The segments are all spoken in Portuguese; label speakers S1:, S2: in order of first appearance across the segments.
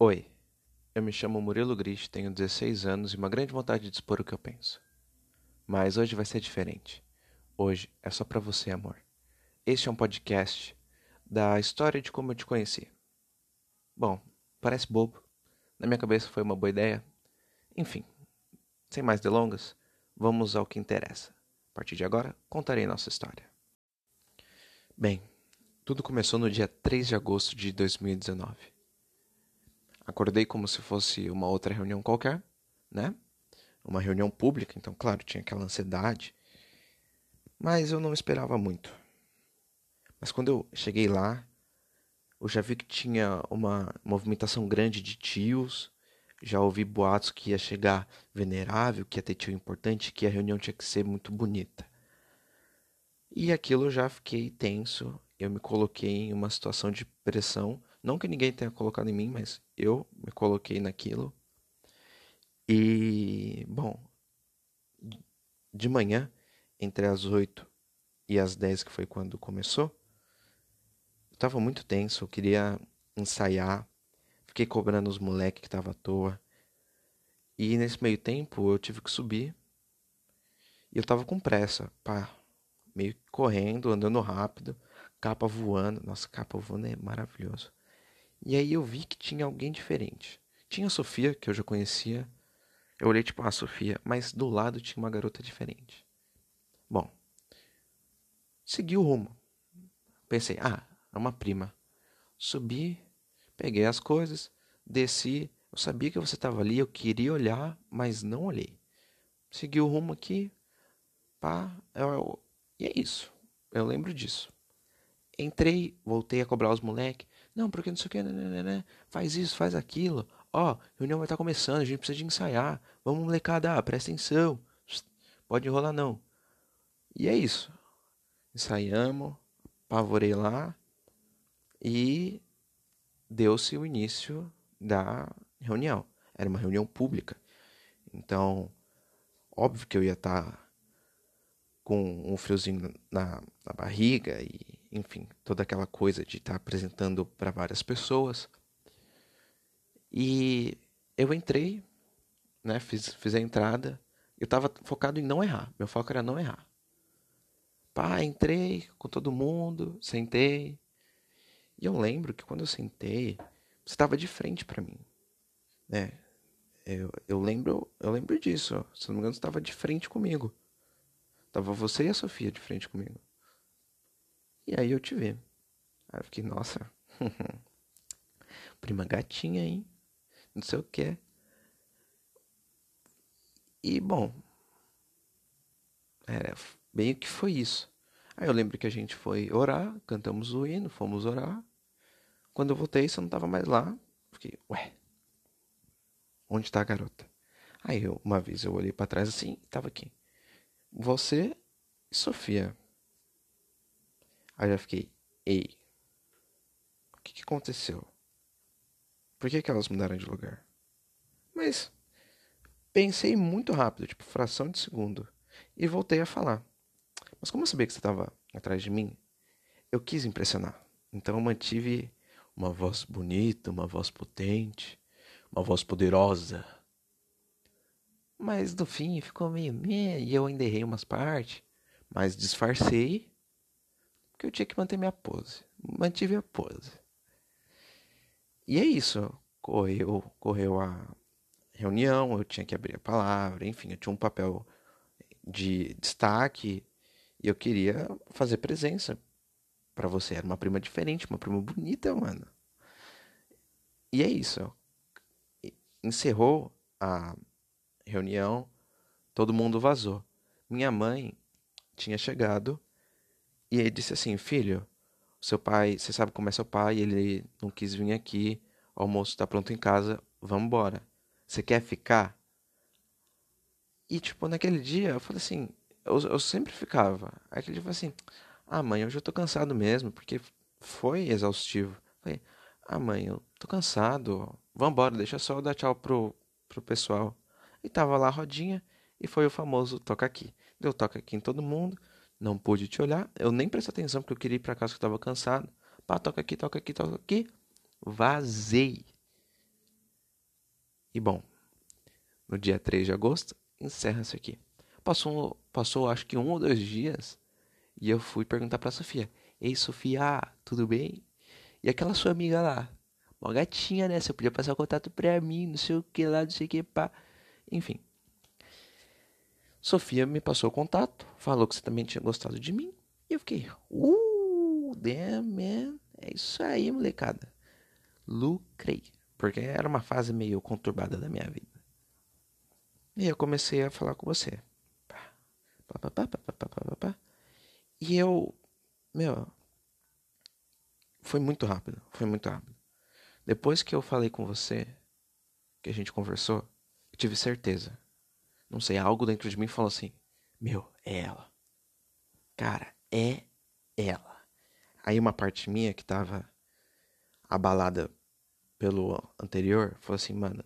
S1: Oi, eu me chamo Murilo Gris, tenho 16 anos e uma grande vontade de expor o que eu penso. Mas hoje vai ser diferente. Hoje é só pra você, amor. Este é um podcast da história de como eu te conheci. Bom, parece bobo. Na minha cabeça foi uma boa ideia. Enfim, sem mais delongas, vamos ao que interessa. A partir de agora, contarei nossa história. Bem, tudo começou no dia 3 de agosto de 2019. Acordei como se fosse uma outra reunião qualquer, né? Uma reunião pública, então, claro, tinha aquela ansiedade. Mas eu não esperava muito. Mas quando eu cheguei lá, eu já vi que tinha uma movimentação grande de tios. Já ouvi boatos que ia chegar venerável, que ia ter tio importante, que a reunião tinha que ser muito bonita. E aquilo eu já fiquei tenso. Eu me coloquei em uma situação de pressão. Não que ninguém tenha colocado em mim, mas eu me coloquei naquilo. E, bom, de manhã, entre as 8 e as 10, que foi quando começou, eu tava muito tenso, eu queria ensaiar, fiquei cobrando os moleques que tava à toa. E nesse meio tempo eu tive que subir. E eu tava com pressa, pá, meio correndo, andando rápido, capa voando. Nossa, capa voando é maravilhoso. E aí eu vi que tinha alguém diferente. Tinha a Sofia, que eu já conhecia. Eu olhei tipo, ah, Sofia, mas do lado tinha uma garota diferente. Bom, segui o rumo. Pensei, ah, é uma prima. Subi, peguei as coisas, desci. Eu sabia que você estava ali, eu queria olhar, mas não olhei. Segui o rumo aqui, pá, eu, e é isso. Eu lembro disso. Entrei, voltei a cobrar os moleques. Não, porque não sei o que, né, né, né, faz isso, faz aquilo. Ó, oh, reunião vai estar tá começando, a gente precisa de ensaiar. Vamos, molecada, ah, presta atenção. Pode enrolar não. E é isso. Ensaiamos, pavorei lá e deu-se o início da reunião. Era uma reunião pública. Então, óbvio que eu ia estar tá com um friozinho na, na barriga e enfim, toda aquela coisa de estar tá apresentando para várias pessoas. E eu entrei, né, fiz, fiz a entrada. Eu estava focado em não errar. Meu foco era não errar. Pá, entrei com todo mundo, sentei. E eu lembro que quando eu sentei, você estava de frente para mim, né? Eu, eu lembro, eu lembro disso. Se não me engano, você estava de frente comigo. Tava você e a Sofia de frente comigo. E aí eu te vi. Aí eu fiquei, nossa, prima gatinha, hein? Não sei o que. E bom, é, bem que foi isso. Aí eu lembro que a gente foi orar, cantamos o hino, fomos orar. Quando eu voltei, você não tava mais lá. Fiquei, ué, onde tá a garota? Aí eu, uma vez eu olhei para trás assim, tava aqui. Você e Sofia. Aí eu já fiquei, ei, o que, que aconteceu? Por que, que elas mudaram de lugar? Mas pensei muito rápido, tipo fração de segundo, e voltei a falar. Mas como eu sabia que você estava atrás de mim, eu quis impressionar. Então eu mantive uma voz bonita, uma voz potente, uma voz poderosa. Mas no fim ficou meio meh, e eu ainda errei umas partes, mas disfarcei porque eu tinha que manter minha pose. Mantive a pose. E é isso. Correu, correu a reunião, eu tinha que abrir a palavra, enfim, eu tinha um papel de destaque e eu queria fazer presença para você. Era uma prima diferente, uma prima bonita, mano. E é isso. Encerrou a reunião, todo mundo vazou. Minha mãe tinha chegado e ele disse assim: Filho, seu pai, você sabe como é seu pai, ele não quis vir aqui, o almoço está pronto em casa, vamos embora. Você quer ficar? E, tipo, naquele dia eu falei assim: eu, eu sempre ficava. Aí eu falei assim: Ah, mãe, hoje eu tô cansado mesmo, porque foi exaustivo. Eu falei: Ah, mãe, eu tô cansado, vamos embora, deixa só eu dar tchau pro, pro pessoal. E tava lá a rodinha e foi o famoso toca aqui. Deu toca aqui em todo mundo. Não pude te olhar. Eu nem prestei atenção porque eu queria ir pra casa que eu tava cansado. Pá, toca aqui, toca aqui, toca aqui. Vazei. E bom, no dia 3 de agosto, encerra-se aqui. Passou, passou acho que um ou dois dias e eu fui perguntar pra Sofia: Ei, Sofia, tudo bem? E aquela sua amiga lá? Uma gatinha, né? Você podia passar o contato pra mim, não sei o que lá, não sei o que pá. Enfim. Sofia me passou o contato, falou que você também tinha gostado de mim. E eu fiquei, uh, damn, man. É isso aí, molecada. Lucrei. Porque era uma fase meio conturbada da minha vida. E eu comecei a falar com você. Pá, pá, pá, e eu, meu, foi muito rápido, foi muito rápido. Depois que eu falei com você, que a gente conversou, eu tive certeza. Não sei, algo dentro de mim falou assim: Meu, é ela. Cara, é ela. Aí uma parte minha que tava abalada pelo anterior falou assim: Mano,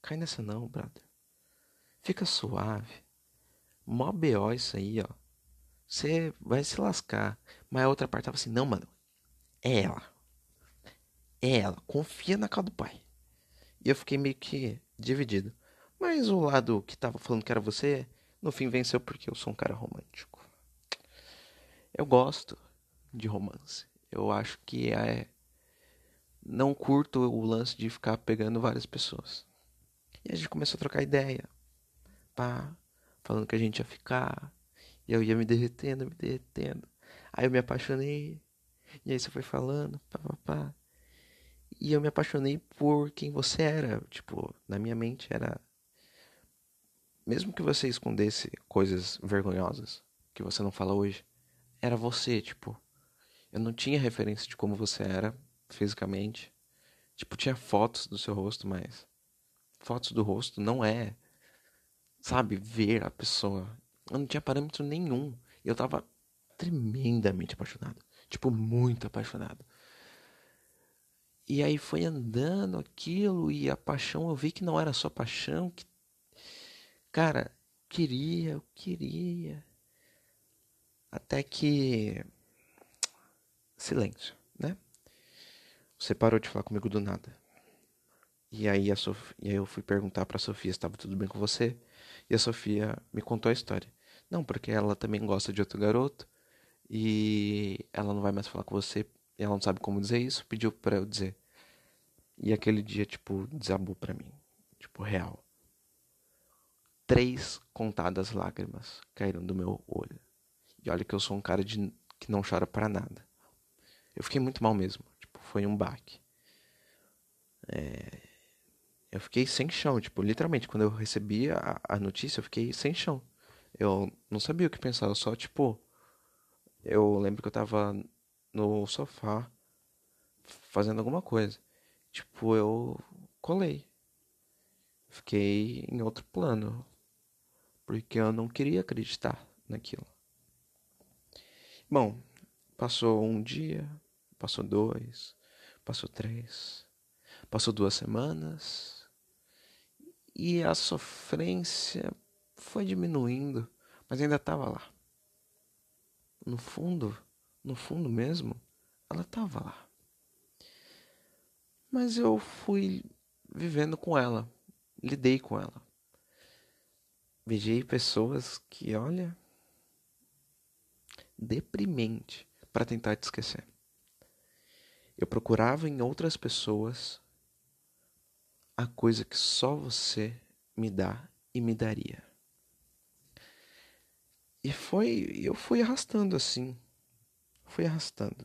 S1: cai nessa não, brother. Fica suave. Mó BO isso aí, ó. Você vai se lascar. Mas a outra parte tava assim: Não, mano. É ela. É ela. Confia na cara do pai. E eu fiquei meio que dividido. Mas o lado que tava falando que era você, no fim venceu porque eu sou um cara romântico. Eu gosto de romance. Eu acho que é. Não curto o lance de ficar pegando várias pessoas. E a gente começou a trocar ideia. Pá, falando que a gente ia ficar. E eu ia me derretendo, me derretendo. Aí eu me apaixonei. E aí você foi falando, pá, pá, pá. E eu me apaixonei por quem você era. Tipo, na minha mente era mesmo que você escondesse coisas vergonhosas que você não fala hoje, era você, tipo. Eu não tinha referência de como você era fisicamente. Tipo, tinha fotos do seu rosto, mas fotos do rosto não é, sabe, ver a pessoa. Eu não tinha parâmetro nenhum. Eu tava tremendamente apaixonado. Tipo, muito apaixonado. E aí foi andando aquilo e a paixão, eu vi que não era só paixão, que Cara, queria, eu queria. Até que. Silêncio, né? Você parou de falar comigo do nada. E aí, a Sof... e aí eu fui perguntar pra Sofia se estava tudo bem com você. E a Sofia me contou a história. Não, porque ela também gosta de outro garoto. E ela não vai mais falar com você. E ela não sabe como dizer isso. Pediu pra eu dizer. E aquele dia, tipo, desabou pra mim. Tipo, real três contadas lágrimas caíram do meu olho. E olha que eu sou um cara de, que não chora para nada. Eu fiquei muito mal mesmo. Tipo, foi um baque. É... Eu fiquei sem chão. Tipo, literalmente, quando eu recebi a, a notícia, eu fiquei sem chão. Eu não sabia o que pensar. Eu só, tipo. Eu lembro que eu tava no sofá fazendo alguma coisa. Tipo, eu colei. Fiquei em outro plano porque eu não queria acreditar naquilo. Bom, passou um dia, passou dois, passou três, passou duas semanas e a sofrência foi diminuindo, mas ainda estava lá. No fundo, no fundo mesmo, ela estava lá. Mas eu fui vivendo com ela, lidei com ela. Beijei pessoas que, olha, deprimente para tentar te esquecer. Eu procurava em outras pessoas a coisa que só você me dá e me daria. E foi, eu fui arrastando assim. Fui arrastando.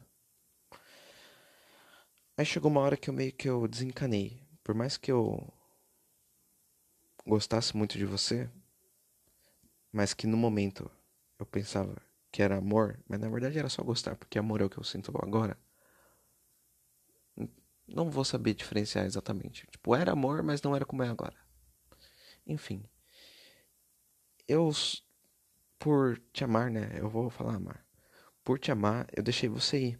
S1: Aí chegou uma hora que eu meio que eu desencanei. Por mais que eu gostasse muito de você, mas que no momento eu pensava que era amor, mas na verdade era só gostar, porque amor é o que eu sinto agora. Não vou saber diferenciar exatamente. Tipo, era amor, mas não era como é agora. Enfim. Eu, por te amar, né? Eu vou falar amar. Por te amar, eu deixei você ir.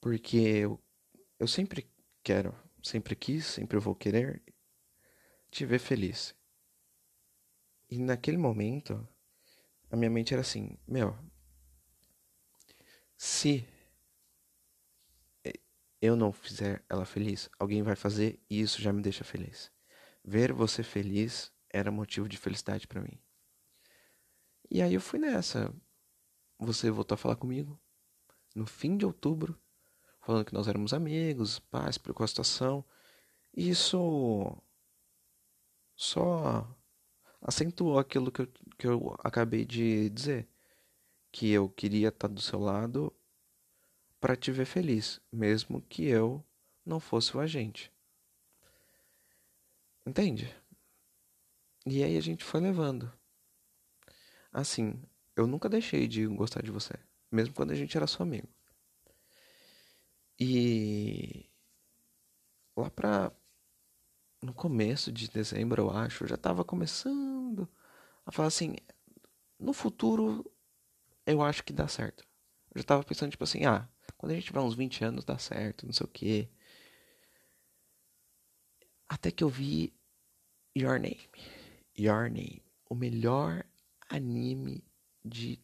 S1: Porque eu, eu sempre quero, sempre quis, sempre vou querer te ver feliz. E naquele momento, a minha mente era assim: meu, se eu não fizer ela feliz, alguém vai fazer e isso já me deixa feliz. Ver você feliz era motivo de felicidade para mim. E aí eu fui nessa. Você voltou a falar comigo no fim de outubro, falando que nós éramos amigos, pá, explicou a situação. E isso só acentuou aquilo que eu, que eu acabei de dizer. Que eu queria estar do seu lado para te ver feliz, mesmo que eu não fosse o agente. Entende? E aí a gente foi levando. Assim, eu nunca deixei de gostar de você, mesmo quando a gente era seu amigo. E lá pra no começo de dezembro, eu acho, eu já tava começando a falar assim, no futuro eu acho que dá certo. Eu já tava pensando tipo assim, ah, quando a gente tiver uns 20 anos dá certo, não sei o quê. Até que eu vi Your Name. Your Name. O melhor anime de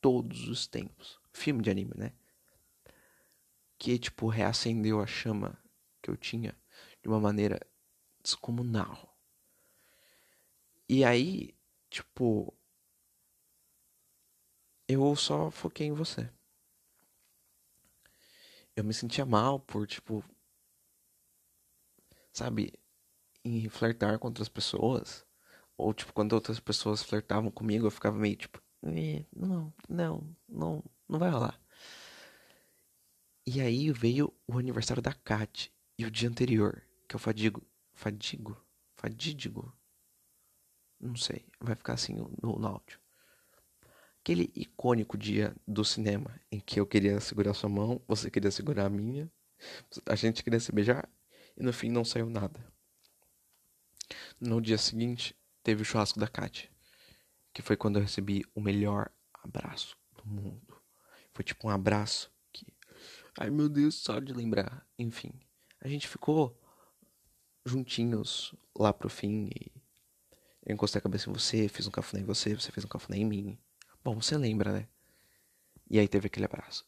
S1: todos os tempos. Filme de anime, né? Que, tipo, reacendeu a chama que eu tinha de uma maneira descomunal. E aí, tipo, eu só foquei em você. Eu me sentia mal por, tipo, sabe, em flertar com outras pessoas. Ou, tipo, quando outras pessoas flertavam comigo, eu ficava meio tipo, não, não, não, não vai rolar. E aí veio o aniversário da Kat e o dia anterior, que o fadigo. Fadigo? Fadídigo? Não sei, vai ficar assim no, no áudio. Aquele icônico dia do cinema em que eu queria segurar sua mão, você queria segurar a minha, a gente queria se beijar e no fim não saiu nada. No dia seguinte, teve o churrasco da Kátia, que foi quando eu recebi o melhor abraço do mundo. Foi tipo um abraço que. Ai meu Deus, só de lembrar. Enfim, a gente ficou juntinhos lá pro fim e eu encostei a cabeça em você, fiz um cafuné em você, você fez um cafuné em mim. Bom, você lembra, né? E aí teve aquele abraço.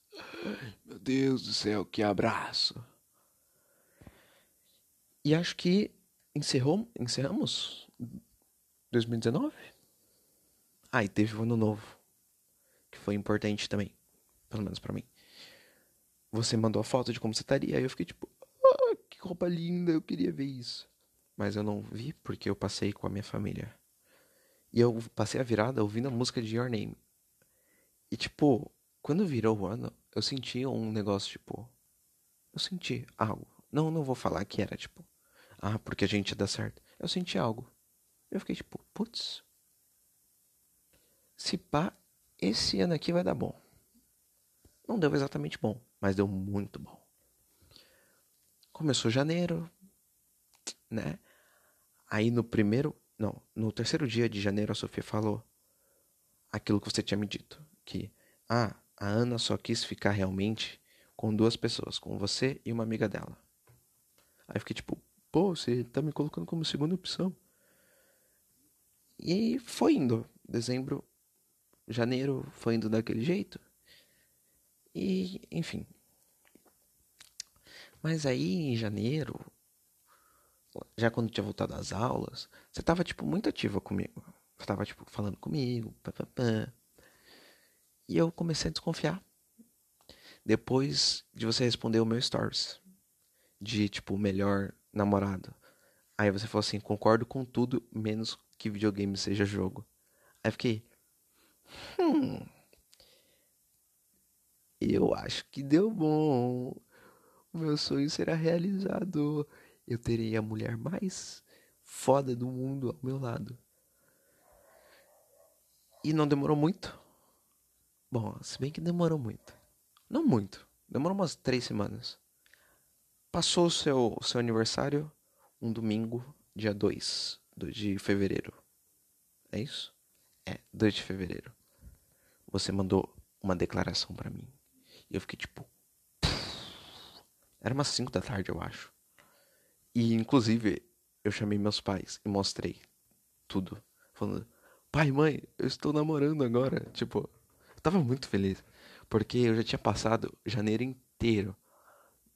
S1: Meu Deus do céu, que abraço! E acho que encerrou, encerramos 2019? Ah, e teve o ano novo, que foi importante também, pelo menos para mim. Você mandou a foto de como você estaria, aí eu fiquei tipo, que roupa linda, eu queria ver isso. Mas eu não vi porque eu passei com a minha família. E eu passei a virada ouvindo a música de Your Name. E tipo, quando virou o ano, eu senti um negócio tipo. Eu senti algo. Não, não vou falar que era tipo ah, porque a gente dar certo. Eu senti algo. Eu fiquei tipo, putz. Se pá, esse ano aqui vai dar bom. Não deu exatamente bom, mas deu muito bom. Começou janeiro, né? Aí no primeiro, não, no terceiro dia de janeiro a Sofia falou aquilo que você tinha me dito, que ah, a Ana só quis ficar realmente com duas pessoas, com você e uma amiga dela. Aí eu fiquei tipo, pô, você tá me colocando como segunda opção. E aí foi indo. Dezembro, janeiro foi indo daquele jeito. E, enfim. Mas aí em janeiro, já quando tinha voltado às aulas, você tava, tipo, muito ativa comigo. Você tava, tipo, falando comigo, pá, pá, pá. E eu comecei a desconfiar. Depois de você responder o meu stories. De, tipo, melhor namorado. Aí você falou assim: concordo com tudo, menos que videogame seja jogo. Aí fiquei. Hum. Eu acho que deu bom. Meu sonho será realizado. Eu terei a mulher mais foda do mundo ao meu lado. E não demorou muito. Bom, se bem que demorou muito. Não muito. Demorou umas três semanas. Passou o seu, seu aniversário um domingo, dia 2 de fevereiro. É isso? É, 2 de fevereiro. Você mandou uma declaração para mim. E eu fiquei tipo. Era umas 5 da tarde, eu acho. E inclusive eu chamei meus pais e mostrei tudo. Falando, pai, mãe, eu estou namorando agora. Tipo, eu tava muito feliz. Porque eu já tinha passado janeiro inteiro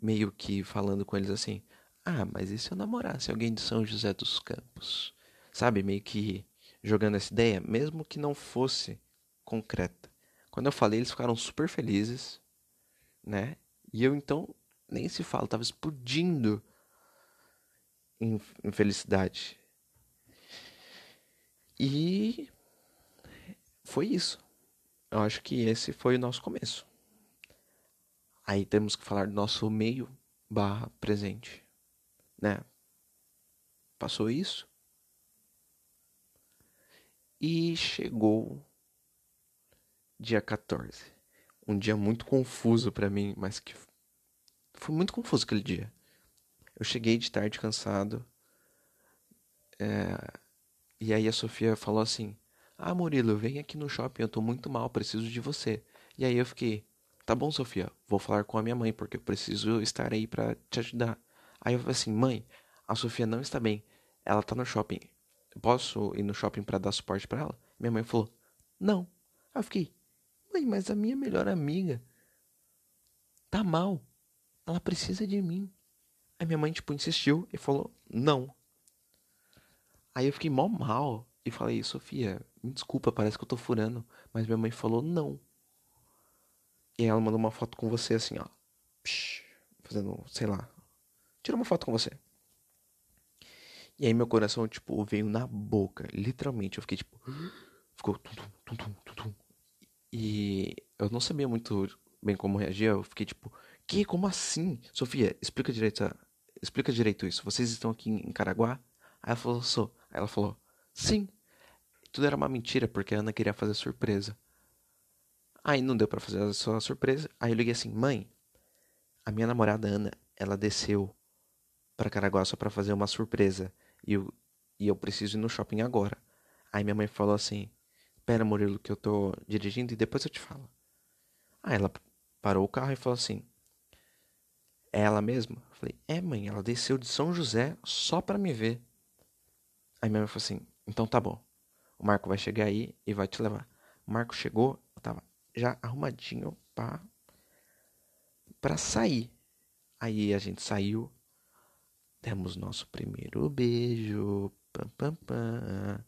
S1: meio que falando com eles assim: Ah, mas e se eu namorasse alguém de São José dos Campos? Sabe? Meio que jogando essa ideia, mesmo que não fosse concreta. Quando eu falei, eles ficaram super felizes, né? E eu então nem se fala, tava explodindo em, em felicidade. E foi isso. Eu acho que esse foi o nosso começo. Aí temos que falar do nosso meio barra presente, né? Passou isso. E chegou dia 14. Um dia muito confuso para mim, mas que foi muito confuso aquele dia. Eu cheguei de tarde cansado. É... E aí a Sofia falou assim: Ah, Murilo, vem aqui no shopping, eu tô muito mal, preciso de você. E aí eu fiquei: Tá bom, Sofia, vou falar com a minha mãe, porque eu preciso estar aí para te ajudar. Aí eu falei assim: Mãe, a Sofia não está bem, ela tá no shopping. Posso ir no shopping para dar suporte para ela? Minha mãe falou: Não. Aí eu fiquei: Mãe, mas a minha melhor amiga tá mal. Ela precisa de mim. Aí minha mãe, tipo, insistiu e falou, não. Aí eu fiquei mó mal e falei, Sofia, me desculpa, parece que eu tô furando. Mas minha mãe falou, não. E ela mandou uma foto com você assim, ó. Psh, fazendo, sei lá. Tira uma foto com você. E aí meu coração, tipo, veio na boca. Literalmente, eu fiquei, tipo... Ficou tum, tum, tum, tum, tum. E eu não sabia muito bem como reagir. Eu fiquei, tipo... Que? Como assim? Sofia, explica direito, explica direito isso. Vocês estão aqui em Caraguá? Aí ela falou, sou. Aí ela falou, sim. Tudo era uma mentira, porque a Ana queria fazer surpresa. Aí não deu para fazer a sua surpresa. Aí eu liguei assim, mãe, a minha namorada Ana, ela desceu para Caraguá só para fazer uma surpresa. E eu, e eu preciso ir no shopping agora. Aí minha mãe falou assim, pera Murilo que eu tô dirigindo e depois eu te falo. Aí ela parou o carro e falou assim, é ela mesma? Eu falei, é mãe, ela desceu de São José só para me ver. Aí minha mãe falou assim, então tá bom. O Marco vai chegar aí e vai te levar. O Marco chegou, eu tava já arrumadinho pra, pra sair. Aí a gente saiu, demos nosso primeiro beijo, pam, pam, pam.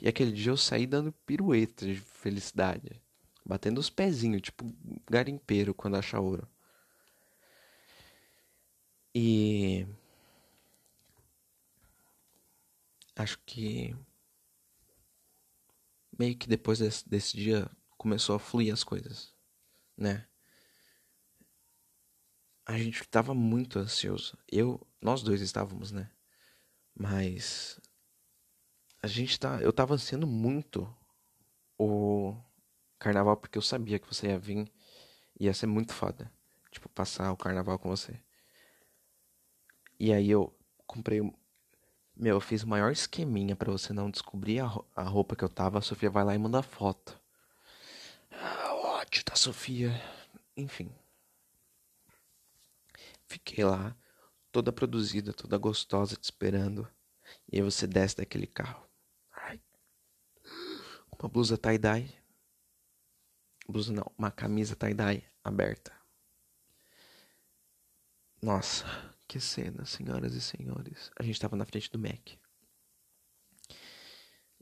S1: E aquele dia eu saí dando pirueta de felicidade. Batendo os pezinhos, tipo garimpeiro quando acha ouro. E acho que meio que depois desse, desse dia começou a fluir as coisas, né? A gente estava muito ansioso. Eu, nós dois estávamos, né? Mas a gente tá, eu tava ansiando muito o carnaval porque eu sabia que você ia vir e ia ser muito foda, tipo passar o carnaval com você. E aí eu comprei. Meu, eu fiz o maior esqueminha para você não descobrir a, roupa que eu tava. A Sofia vai lá e manda foto. Ah, ódio da Sofia. Enfim. Fiquei lá, toda produzida, toda gostosa, te esperando. E aí você desce daquele carro. Ai. Uma blusa tie-dye. Blusa não, uma camisa tie-dye aberta. Nossa, que cena, senhoras e senhores. A gente tava na frente do Mac.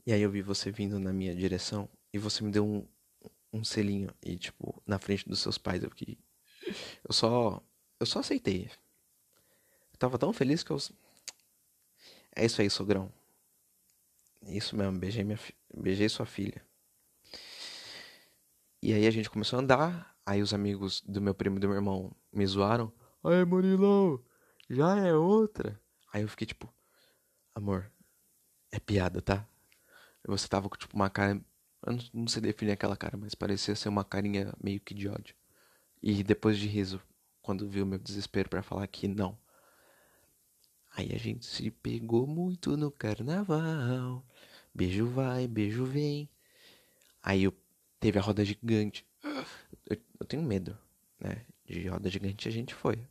S1: E aí eu vi você vindo na minha direção e você me deu um, um selinho. E, tipo, na frente dos seus pais eu fiquei. Eu só. Eu só aceitei. Eu tava tão feliz que eu. É isso aí, sogrão. Isso mesmo, beijei, minha, beijei sua filha. E aí a gente começou a andar. Aí os amigos do meu primo e do meu irmão me zoaram. Aí, Murilo, já é outra. Aí eu fiquei tipo, amor, é piada, tá? Você tava com tipo uma cara. Eu não, não sei definir aquela cara, mas parecia ser uma carinha meio que de ódio. E depois de riso, quando viu meu desespero para falar que não. Aí a gente se pegou muito no carnaval. Beijo vai, beijo vem. Aí eu teve a roda gigante. Eu, eu tenho medo, né? De roda gigante a gente foi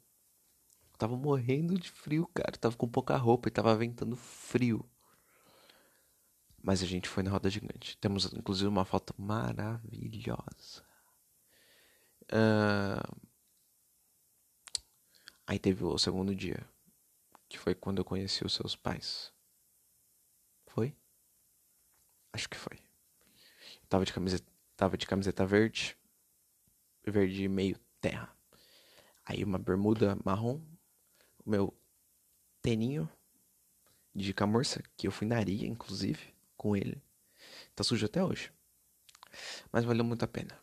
S1: tava morrendo de frio, cara. tava com pouca roupa e tava ventando frio. Mas a gente foi na roda gigante. Temos inclusive uma foto maravilhosa. Uh... Aí teve o segundo dia, que foi quando eu conheci os seus pais. Foi? Acho que foi. Eu tava de camiseta, tava de camiseta verde, verde meio terra. Aí uma bermuda marrom, o meu teninho de camurça, que eu fui na areia, inclusive, com ele. Tá sujo até hoje. Mas valeu muito a pena.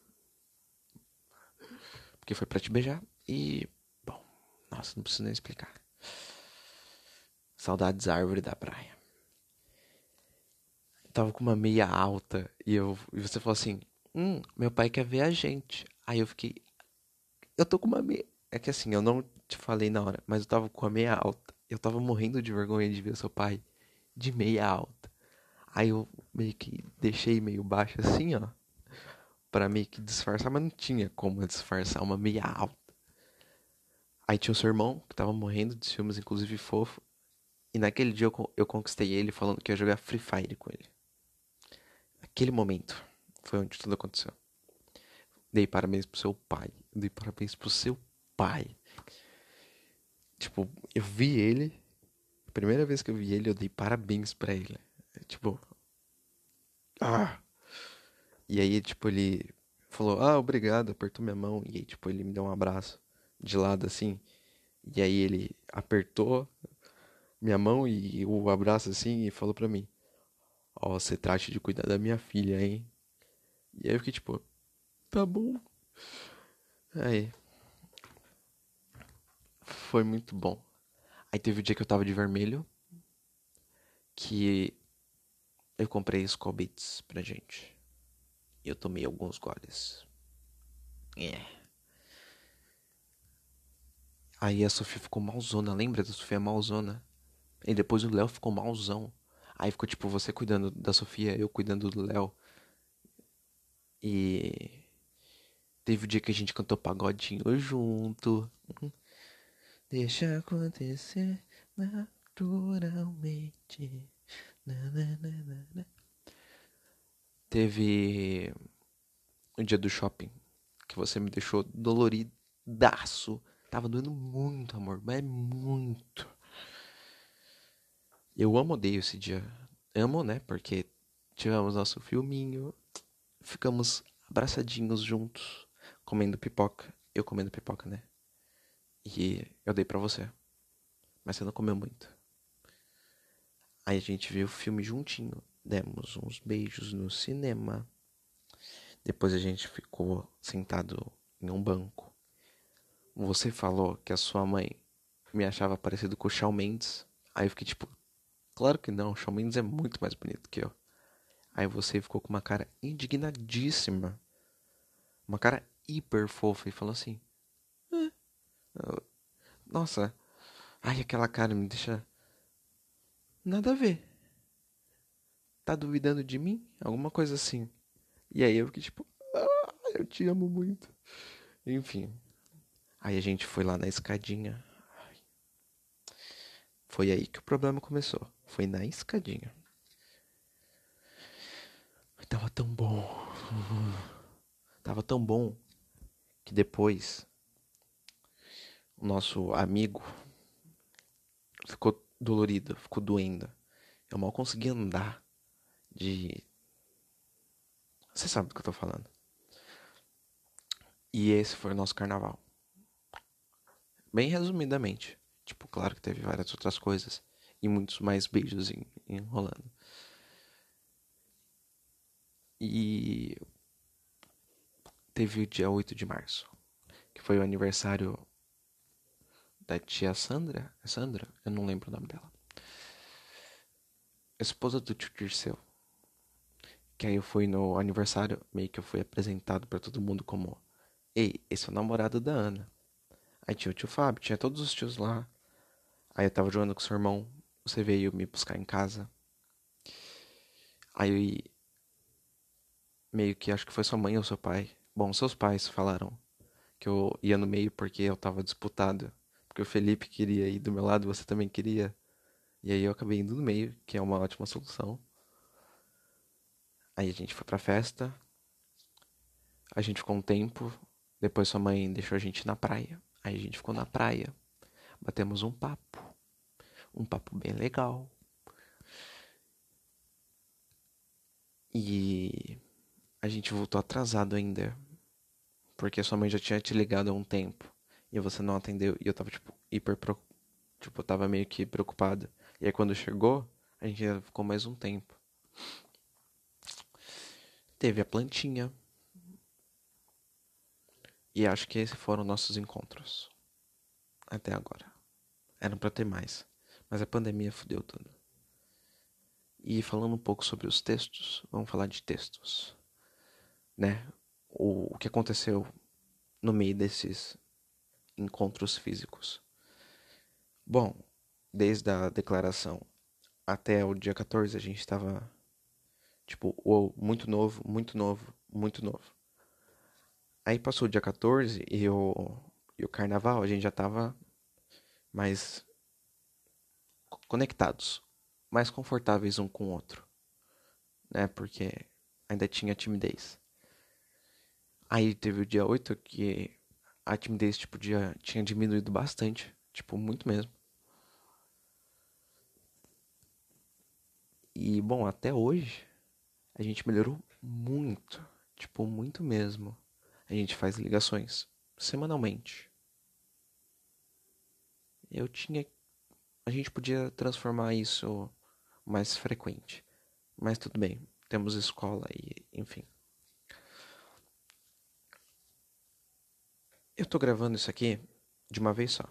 S1: Porque foi para te beijar e. Bom, nossa, não preciso nem explicar. Saudades árvore da praia. Eu tava com uma meia alta e, eu, e você falou assim: Hum, meu pai quer ver a gente. Aí eu fiquei. Eu tô com uma meia. É que assim, eu não te falei na hora, mas eu tava com a meia alta. Eu tava morrendo de vergonha de ver seu pai de meia alta. Aí eu meio que deixei meio baixo assim, ó. Pra meio que disfarçar, mas não tinha como disfarçar uma meia alta. Aí tinha o seu irmão, que tava morrendo de ciúmes, inclusive fofo. E naquele dia eu, eu conquistei ele falando que ia jogar Free Fire com ele. Aquele momento foi onde tudo aconteceu. Dei parabéns pro seu pai. Dei parabéns pro seu pai. Tipo, eu vi ele. Primeira vez que eu vi ele, eu dei parabéns para ele. Tipo. Ah! E aí, tipo, ele falou, ah, obrigado, apertou minha mão. E aí, tipo, ele me deu um abraço de lado assim. E aí ele apertou minha mão e o abraço assim e falou pra mim: Ó, oh, você trate de cuidar da minha filha, hein? E aí eu fiquei tipo, tá bom. Aí. Foi muito bom. Aí teve o dia que eu tava de vermelho. Que eu comprei Beats pra gente. E eu tomei alguns goles. É. Aí a Sofia ficou malzona, lembra da Sofia malzona? E depois o Léo ficou malzão. Aí ficou tipo você cuidando da Sofia, eu cuidando do Léo. E teve o dia que a gente cantou pagodinho junto. Deixa acontecer naturalmente. Na, na, na, teve o dia do shopping que você me deixou doloridaço. Tava doendo muito, amor, mas muito. Eu amo odeio esse dia. Amo, né? Porque tivemos nosso filminho, ficamos abraçadinhos juntos, comendo pipoca. Eu comendo pipoca, né? E eu dei pra você. Mas você não comeu muito. Aí a gente viu o filme juntinho. Demos uns beijos no cinema. Depois a gente ficou sentado em um banco. Você falou que a sua mãe me achava parecido com o Shawn Mendes. Aí eu fiquei tipo, Claro que não, Shawn Mendes é muito mais bonito que eu. Aí você ficou com uma cara indignadíssima. Uma cara hiper fofa e falou assim: Nossa, ai, aquela cara me deixa. Nada a ver. Tá duvidando de mim? Alguma coisa assim. E aí eu fiquei tipo: ah, Eu te amo muito. Enfim. Aí a gente foi lá na escadinha. Foi aí que o problema começou. Foi na escadinha. Tava tão bom. Tava tão bom que depois nosso amigo ficou dolorido, ficou doendo. Eu mal consegui andar de. Você sabe do que eu tô falando. E esse foi o nosso carnaval. Bem resumidamente. Tipo, claro que teve várias outras coisas e muitos mais beijos enrolando. E teve o dia 8 de março, que foi o aniversário da tia Sandra. É Sandra? Eu não lembro o nome dela. Esposa do tio Dirceu. Que aí eu fui no aniversário, meio que eu fui apresentado para todo mundo como: Ei, esse é o namorado da Ana. Aí tinha o tio Fábio, tinha todos os tios lá. Aí eu tava jogando com seu irmão você veio me buscar em casa. Aí meio que acho que foi sua mãe ou seu pai. Bom, seus pais falaram que eu ia no meio porque eu tava disputado. Porque o Felipe queria ir do meu lado, você também queria. E aí eu acabei indo no meio, que é uma ótima solução. Aí a gente foi pra festa. A gente ficou um tempo. Depois sua mãe deixou a gente na praia. Aí a gente ficou na praia. batemos um papo, um papo bem legal. E a gente voltou atrasado ainda, porque sua mãe já tinha te ligado há um tempo e você não atendeu e eu tava tipo hiper tipo, eu tava meio que preocupado. E aí quando chegou, a gente ficou mais um tempo. Teve a plantinha. E acho que esses foram nossos encontros. Até agora. Eram para ter mais. Mas a pandemia fudeu tudo. E falando um pouco sobre os textos, vamos falar de textos. Né? O, o que aconteceu no meio desses encontros físicos. Bom, desde a declaração até o dia 14 a gente estava tipo, muito novo, muito novo, muito novo. Aí passou o dia 14 e o, e o carnaval a gente já tava mais conectados, mais confortáveis um com o outro, né? Porque ainda tinha timidez. Aí teve o dia 8 que a timidez tipo, dia, tinha diminuído bastante, tipo, muito mesmo. E bom, até hoje a gente melhorou muito, tipo, muito mesmo. A gente faz ligações semanalmente. Eu tinha a gente podia transformar isso mais frequente. Mas tudo bem, temos escola e enfim. Eu tô gravando isso aqui de uma vez só.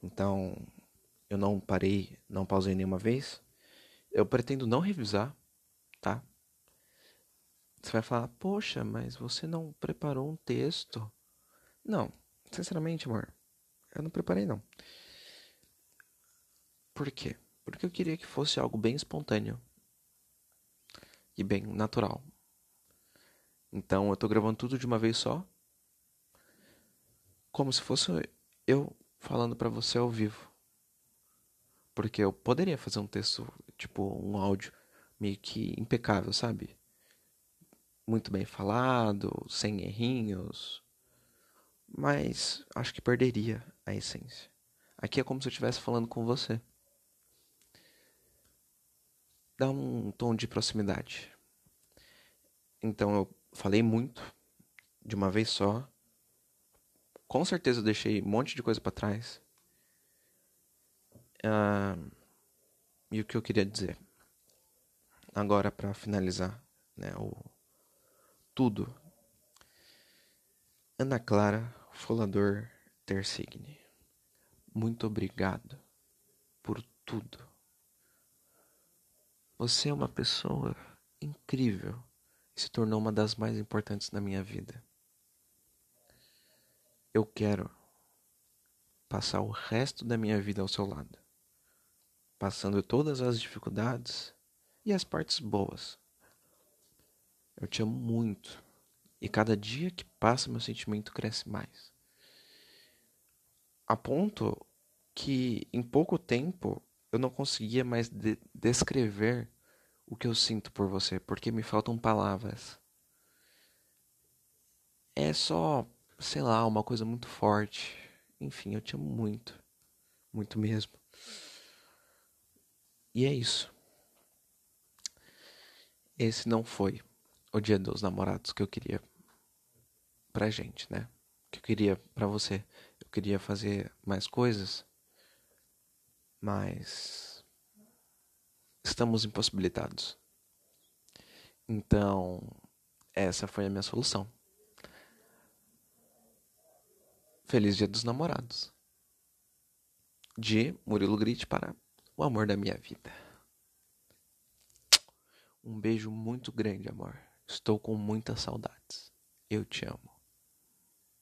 S1: Então, eu não parei, não pausei nenhuma vez. Eu pretendo não revisar, tá? Você vai falar, poxa, mas você não preparou um texto? Não, sinceramente, amor, eu não preparei não. Por quê? Porque eu queria que fosse algo bem espontâneo e bem natural. Então eu tô gravando tudo de uma vez só, como se fosse eu falando para você ao vivo. Porque eu poderia fazer um texto, tipo, um áudio meio que impecável, sabe? Muito bem falado, sem errinhos. Mas acho que perderia a essência. Aqui é como se eu estivesse falando com você. Dá um tom de proximidade. Então eu falei muito de uma vez só. Com certeza eu deixei um monte de coisa para trás. Uh, e o que eu queria dizer agora para finalizar, né, o tudo. Ana Clara Folador Tersigne. Muito obrigado por tudo. Você é uma pessoa incrível e se tornou uma das mais importantes na minha vida. Eu quero passar o resto da minha vida ao seu lado passando todas as dificuldades e as partes boas. Eu te amo muito e cada dia que passa meu sentimento cresce mais. A ponto que em pouco tempo eu não conseguia mais de descrever o que eu sinto por você, porque me faltam palavras. É só, sei lá, uma coisa muito forte. Enfim, eu te amo muito. Muito mesmo. E é isso. Esse não foi o dia dos namorados que eu queria pra gente, né? Que eu queria pra você. Eu queria fazer mais coisas, mas estamos impossibilitados. Então, essa foi a minha solução. Feliz Dia dos Namorados. De Murilo Grit para o amor da minha vida. Um beijo muito grande, amor. Estou com muitas saudades. Eu te amo.